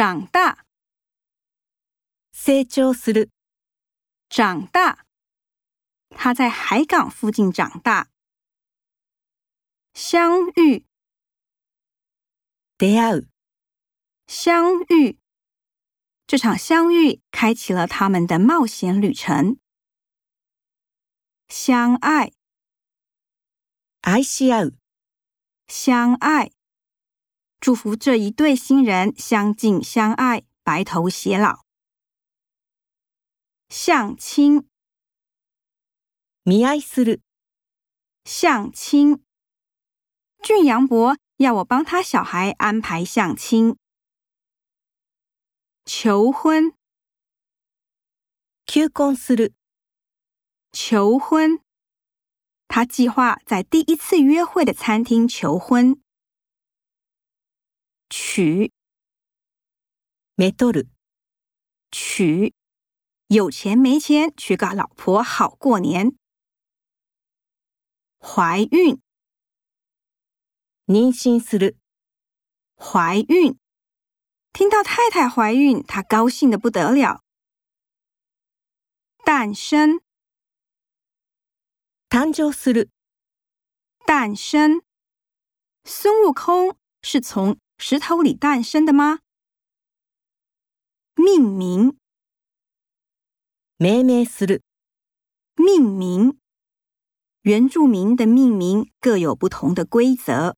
长大，成長する。长大，他在海港附近长大。相遇，出会。相遇，这场相遇开启了他们的冒险旅程。相爱，愛し合う。相爱。祝福这一对新人相敬相爱，白头偕老。相亲，ミアイスル。相亲，俊阳伯要我帮他小孩安排相亲。求婚，キューク求婚，他计划在第一次约会的餐厅求婚。娶、没ドル、娶，有钱没钱娶个老婆好过年。怀孕、妊娠する、怀孕，听到太太怀孕，他高兴的不得了。诞生、誕生する、诞生，孙悟空是从。石头里诞生的吗？命名，命名する，命名，原住民的命名各有不同的规则。